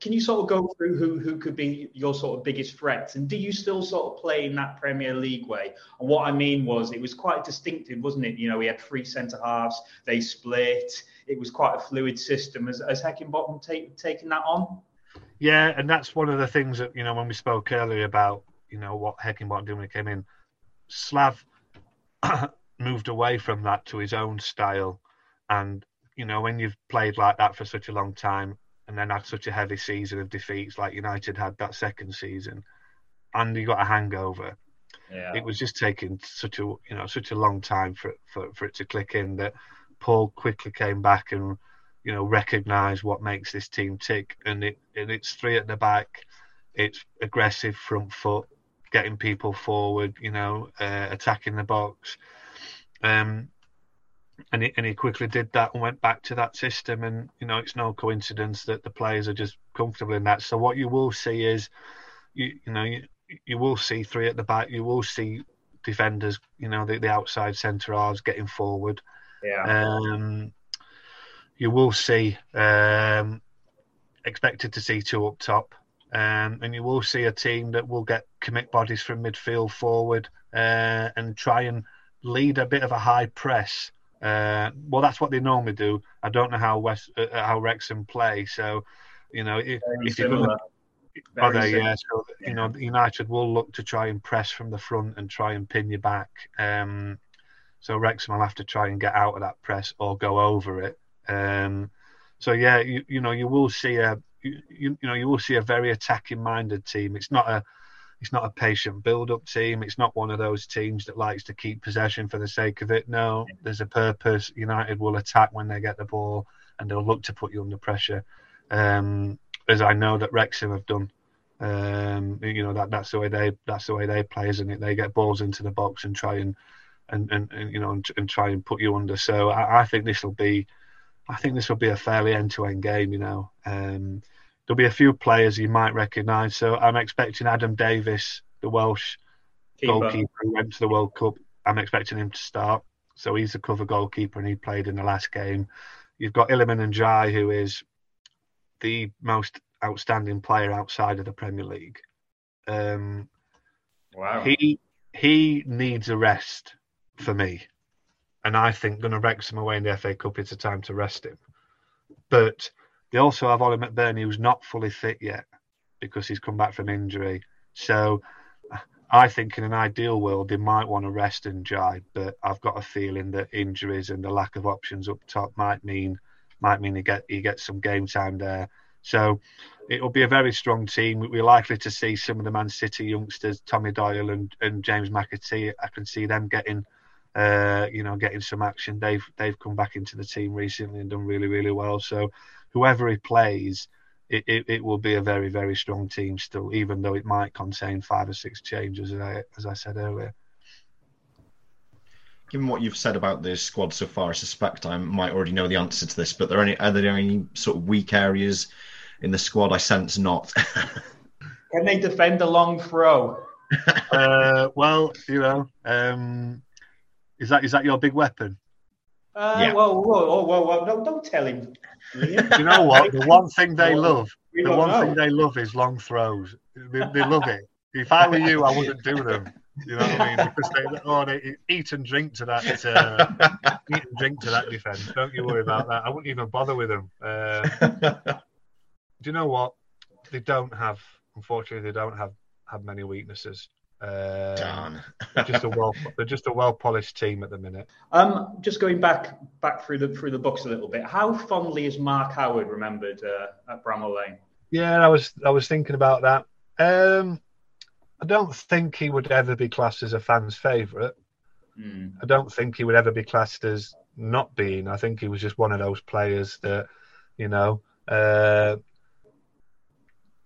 can you sort of go through who who could be your sort of biggest threats, and do you still sort of play in that Premier League way? And what I mean was, it was quite distinctive, wasn't it? You know, we had three centre halves, they split it was quite a fluid system. Has, has Heckingbottom take, taken that on? Yeah, and that's one of the things that you know when we spoke earlier about you know what Heckingbottom did when he came in. Slav moved away from that to his own style. And, you know, when you've played like that for such a long time and then had such a heavy season of defeats like United had that second season, and you got a hangover, yeah. it was just taking such a you know such a long time for, for, for it to click in that Paul quickly came back and you know recognised what makes this team tick, and it and it's three at the back, it's aggressive front foot, getting people forward, you know, uh, attacking the box, um, and he, and he quickly did that and went back to that system, and you know it's no coincidence that the players are just comfortable in that. So what you will see is, you you know you, you will see three at the back, you will see defenders, you know the, the outside centre halves getting forward. Yeah. Um, you will see um, expected to see two up top, um, and you will see a team that will get commit bodies from midfield forward uh, and try and lead a bit of a high press. Uh, well, that's what they normally do. I don't know how West uh, how Wrexham play, so you know if, if you're are they? Yeah, so you know United will look to try and press from the front and try and pin you back. Um, so Wrexham will have to try and get out of that press or go over it. Um, so yeah, you, you know you will see a you, you know you will see a very attacking minded team. It's not a it's not a patient build up team. It's not one of those teams that likes to keep possession for the sake of it. No, there's a purpose. United will attack when they get the ball and they'll look to put you under pressure. Um, as I know that Wrexham have done. Um, you know that that's the way they that's the way they play, isn't it? They get balls into the box and try and and, and, and you know and, and, try and put you under. So I, I think this will be, I think this will be a fairly end-to-end game. You know, um, there'll be a few players you might recognise. So I'm expecting Adam Davies, the Welsh Keeper. goalkeeper who went to the World Cup. I'm expecting him to start. So he's the cover goalkeeper and he played in the last game. You've got Iliman Ndiaye, who is the most outstanding player outside of the Premier League. Um, wow. He he needs a rest for me. And I think going to Wrexham away in the FA Cup, it's a time to rest him. But they also have Oli McBurnie, who's not fully fit yet because he's come back from injury. So I think in an ideal world, they might want to rest Ndiaye, but I've got a feeling that injuries and the lack of options up top might mean might mean he get he gets some game time there. So it'll be a very strong team. We're likely to see some of the Man City youngsters, Tommy Doyle and, and James McAtee. I can see them getting uh, you know, getting some action. They've they've come back into the team recently and done really really well. So whoever he plays, it, it, it, will be a very very strong team still, even though it might contain five or six changes, as I, as I said earlier. Given what you've said about the squad so far, I suspect I might already know the answer to this. But are, any, are there any sort of weak areas in the squad? I sense not. Can they defend a long throw? uh, well, you know, um, is that is that your big weapon? Uh, yeah. Whoa, whoa, whoa, whoa, No, don't tell him. you know what? The one thing they love, the one know. thing they love is long throws. They, they love it. If I were you, I wouldn't do them. You know what I mean? Because they, oh, they eat and drink to that. Uh, eat and drink to that defence. Don't you worry about that. I wouldn't even bother with them. Uh, do you know what? They don't have. Unfortunately, they don't have have many weaknesses. Um, just a well, they're just a well polished team at the minute. Um, just going back back through the through the books a little bit. How fondly is Mark Howard remembered uh, at Bramall Lane? Yeah, I was I was thinking about that. Um, I don't think he would ever be classed as a fan's favourite. Mm. I don't think he would ever be classed as not being. I think he was just one of those players that, you know, uh,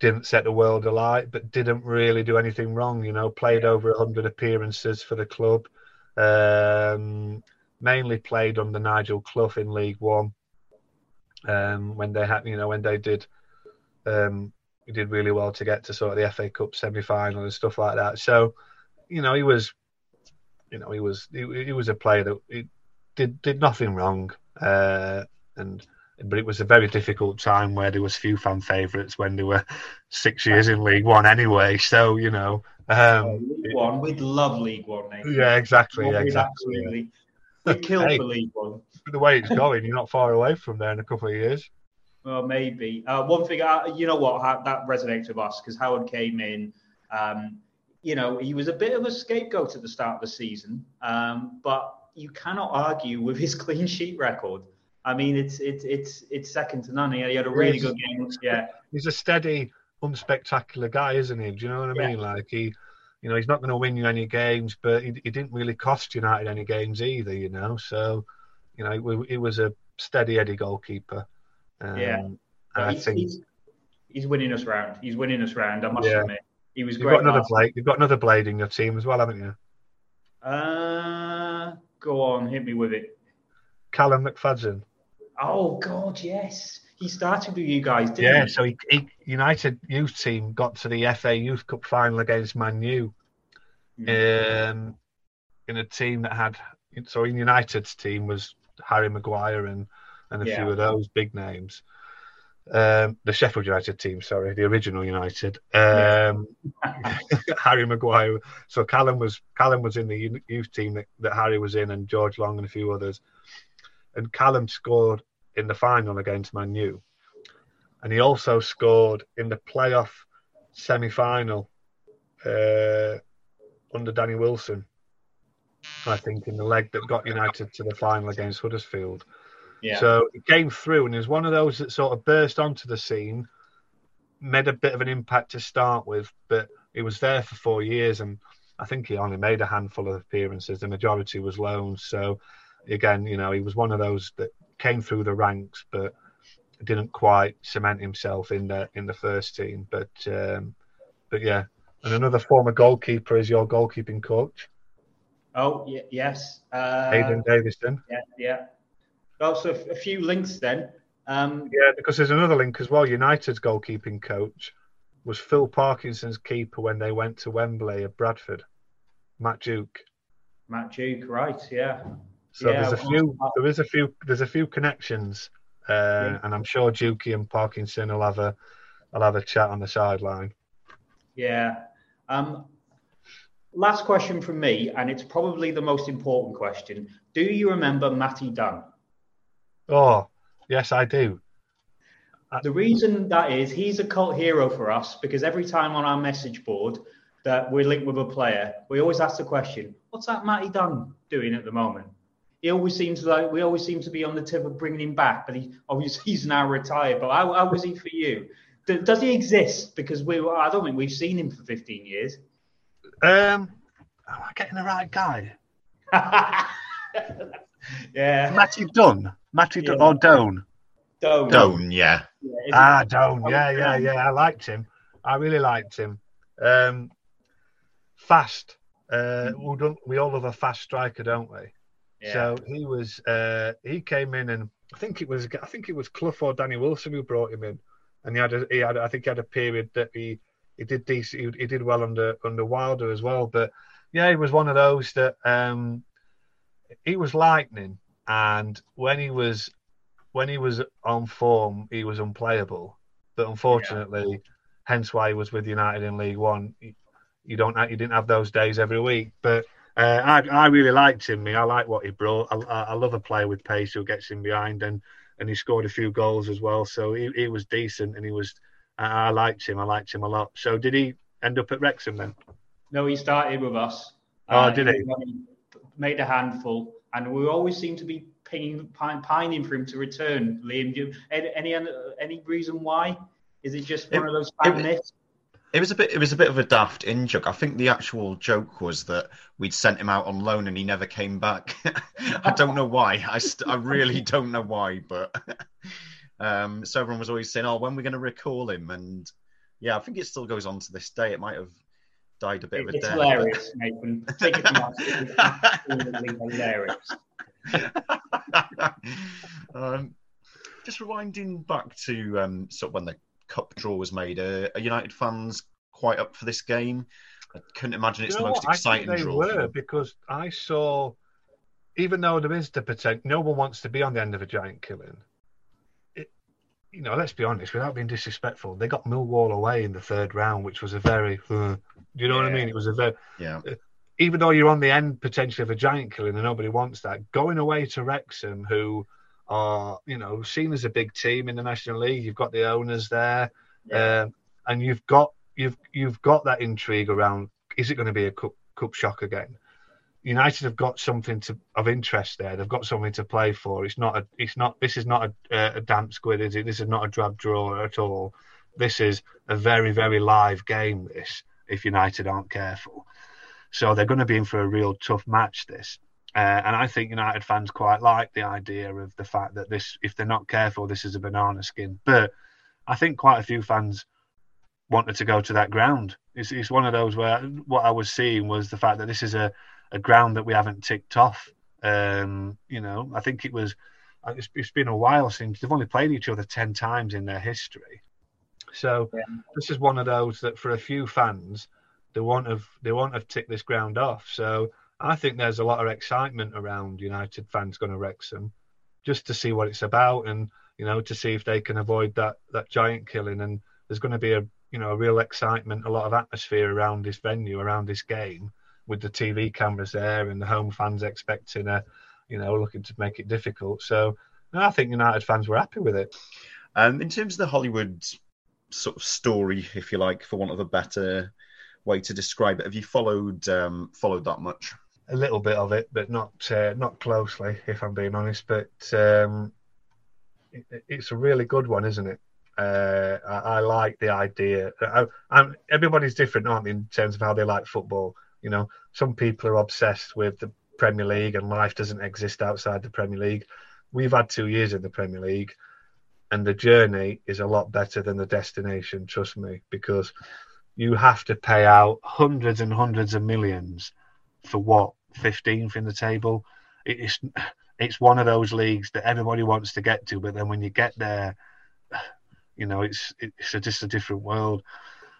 didn't set the world alight, but didn't really do anything wrong. You know, played over hundred appearances for the club. Um, mainly played under Nigel Clough in League One. Um, when they had, you know, when they did, um, he did really well to get to sort of the FA Cup semi-final and stuff like that. So, you know, he was, you know, he was he, he was a player that he did did nothing wrong, uh, and but it was a very difficult time where there was few fan favourites when they were six years in League One anyway. So you know, um, League One, we'd love League One. Nathan. Yeah, exactly, yeah, exactly. Absolutely, we killed hey, for League One. The way it's going, you're not far away from there in a couple of years. Well, maybe. Uh, one thing, uh, you know what, that resonates with us because Howard came in. Um, you know, he was a bit of a scapegoat at the start of the season, um, but you cannot argue with his clean sheet record. I mean, it's it's it's it's second to none. He had a really good game. Yeah, he's a steady, unspectacular guy, isn't he? Do you know what I mean? Yeah. Like he, you know, he's not going to win you any games, but he, he, didn't really cost United any games either. You know, so you know, he, was a steady Eddie goalkeeper. Um, yeah, I he's, think he's, he's, winning us round. He's winning us round. I must yeah. admit, he was you've great. Got another blade. You've got another blade in your team as well, haven't you? Uh, go on, hit me with it. Callum McFadzean. Oh God, yes. He started with you guys, didn't yeah, he? so he, he, United youth team got to the FA Youth Cup final against Man U. Mm. Um, in a team that had so in United's team was Harry Maguire and and a yeah. few of those big names. Um, the Sheffield United team, sorry, the original United. Um, yeah. Harry Maguire. So Callum was Callum was in the youth team that, that Harry was in, and George Long and a few others and Callum scored in the final against Man U, and he also scored in the playoff semi-final uh, under Danny Wilson. I think in the leg that got United to the final against Huddersfield. Yeah. So he came through and he was one of those that sort of burst onto the scene, made a bit of an impact to start with, but he was there for four years and I think he only made a handful of appearances. The majority was loans. So again, you know, he was one of those that came through the ranks, but didn't quite cement himself in the in the first team. But um, but yeah, and another former goalkeeper is your goalkeeping coach. Oh y- yes, uh, Aidan Davison. Yeah, yeah. Also, a few links then. Um, yeah, because there's another link as well. United's goalkeeping coach was Phil Parkinson's keeper when they went to Wembley at Bradford. Matt Duke. Matt Duke, right? Yeah. So yeah, there's a few. There is a few. There's a few connections, uh, yeah. and I'm sure Dukey and Parkinson will have a, will have a chat on the sideline. Yeah. Um, last question from me, and it's probably the most important question. Do you remember Matty Dunn? Oh, yes, I do. The reason that is, he's a cult hero for us because every time on our message board that we're linked with a player, we always ask the question, "What's that Matty Dunn doing at the moment?" He always seems like we always seem to be on the tip of bringing him back, but he obviously he's now retired. But how, how was he for you? Does he exist? Because we I don't think we've seen him for 15 years. Um, am I getting the right guy? yeah, Matthew Dunn, Matthew Dunn yeah. or Doan. Doan. Doan, yeah. yeah ah, Doan. Yeah, yeah, yeah. I liked him. I really liked him. Um, fast. Uh, we, don't, we all love a fast striker, don't we? So he was uh, he came in and I think it was I think it was Clough or Danny Wilson who brought him in, and he had a, he had I think he had a period that he he did decent he, he did well under under Wilder as well, but yeah he was one of those that um, he was lightning, and when he was when he was on form he was unplayable, but unfortunately, yeah. hence why he was with United in League One. You don't you didn't have those days every week, but uh, I, I really liked him. Me, I like what he brought. I, I, love a player with pace who gets in behind, and and he scored a few goals as well. So he, he was decent, and he was. I, I liked him. I liked him a lot. So did he end up at Wrexham then? No, he started with us. Oh, uh, did he? Made a handful, and we always seem to be pining, pining for him to return. Liam, do any any any reason why? Is it just one it, of those fan myths? It was a bit. It was a bit of a daft in joke. I think the actual joke was that we'd sent him out on loan and he never came back. I don't know why. I, st- I really don't know why. But um, so everyone was always saying, "Oh, when we're going to recall him?" And yeah, I think it still goes on to this day. It might have died a bit it, of a it's death. Hilarious, Nathan. Take it from us. It's hilarious. um, just rewinding back to um, sort of when the cup draw was made. Uh, are United fans quite up for this game? I couldn't imagine it's you the most what? exciting I think they draw. were because I saw, even though there is the potential, no one wants to be on the end of a giant killing. It, you know, let's be honest, without being disrespectful, they got Millwall away in the third round, which was a very, uh, do you know yeah. what I mean? It was a very, yeah. Uh, even though you're on the end potentially of a giant killing and nobody wants that, going away to Wrexham, who are you know seen as a big team in the National League. You've got the owners there, yeah. um, and you've got you've you've got that intrigue around is it going to be a cup cup shock again? United have got something to, of interest there. They've got something to play for. It's not a. It's not. This is not a, a damp squid, is it? This is not a drab draw at all. This is a very, very live game. This, if United aren't careful, so they're going to be in for a real tough match. This, uh, and I think United fans quite like the idea of the fact that this, if they're not careful, this is a banana skin. But I think quite a few fans wanted to go to that ground. It's, it's one of those where what I was seeing was the fact that this is a a ground that we haven't ticked off. Um, you know, I think it was. Uh, it's, it's been a while since they've only played each other ten times in their history. So yeah. this is one of those that for a few fans they won't have they won't have ticked this ground off. So I think there's a lot of excitement around United fans going to Wrexham just to see what it's about and you know to see if they can avoid that that giant killing and there's going to be a you know a real excitement a lot of atmosphere around this venue around this game with the TV cameras there and the home fans expecting a, you know, looking to make it difficult. So I think United fans were happy with it. Um, in terms of the Hollywood sort of story, if you like, for want of a better way to describe it, have you followed um, followed that much? A little bit of it, but not uh, not closely, if I'm being honest. But um, it, it's a really good one, isn't it? Uh, I, I, like the idea. I, everybody's different, aren't they, in terms of how they like football? You know, some people are obsessed with the Premier League and life doesn't exist outside the Premier League. We've had two years in the Premier League, and the journey is a lot better than the destination. Trust me, because you have to pay out hundreds and hundreds of millions for what 15th in the table. It's it's one of those leagues that everybody wants to get to, but then when you get there, you know it's it's a, just a different world.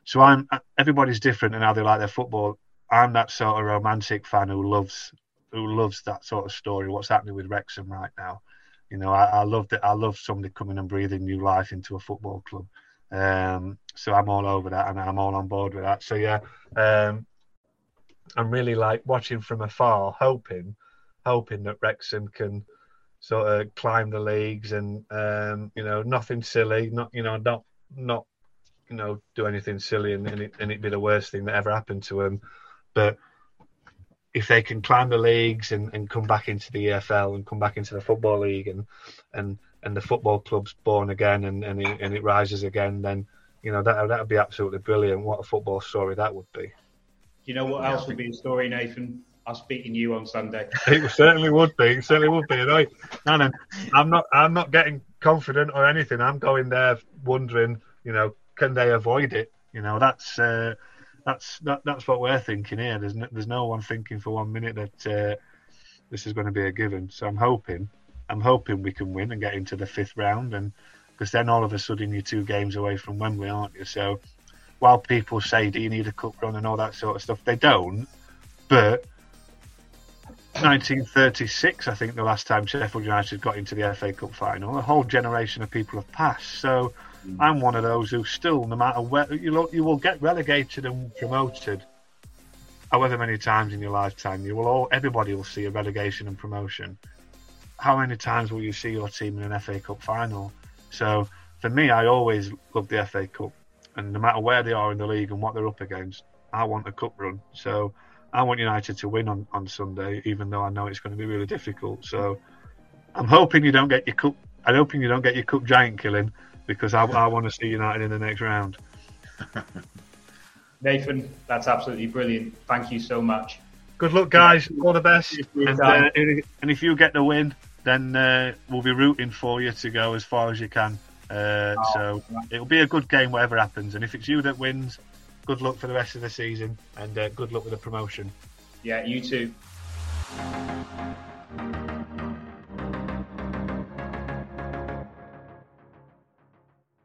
So I'm everybody's different and how they like their football. I'm that sort of romantic fan who loves who loves that sort of story. What's happening with Wrexham right now? You know, I, I love that. I love somebody coming and breathing new life into a football club. Um, so I'm all over that, and I'm all on board with that. So yeah, um, I'm really like watching from afar, hoping, hoping that Wrexham can sort of climb the leagues and um, you know nothing silly, not you know not not you know do anything silly and, and it and it be the worst thing that ever happened to him. But if they can climb the leagues and, and come back into the EFL and come back into the football league and and and the football club's born again and and it, and it rises again, then you know that that would be absolutely brilliant. What a football story that would be. You know what else would be a story, Nathan? Us beating you on Sunday. It certainly would be. It certainly would be. And I, I'm not. I'm not getting confident or anything. I'm going there wondering. You know, can they avoid it? You know, that's. Uh, that's that, that's what we're thinking here. There's no, there's no one thinking for one minute that uh, this is going to be a given. So I'm hoping, I'm hoping we can win and get into the fifth round, and because then all of a sudden you're two games away from Wembley, aren't you? So while people say, "Do you need a cup run?" and all that sort of stuff, they don't. But 1936, I think, the last time Sheffield United got into the FA Cup final, a whole generation of people have passed. So Mm. I'm one of those who still, no matter where you look, you will get relegated and promoted. However many times in your lifetime, you will all everybody will see a relegation and promotion. How many times will you see your team in an FA Cup final? So for me, I always love the FA Cup, and no matter where they are in the league and what they're up against, I want a cup run. So I want United to win on, on Sunday, even though I know it's going to be really difficult. So I'm hoping you don't get your cup. I'm hoping you don't get your cup giant killing because I, I want to see United in the next round. Nathan, that's absolutely brilliant. Thank you so much. Good luck, guys. All the best. And, uh, and if you get the win, then uh, we'll be rooting for you to go as far as you can. Uh, oh, so it'll be a good game, whatever happens. And if it's you that wins, good luck for the rest of the season and uh, good luck with the promotion. Yeah, you too.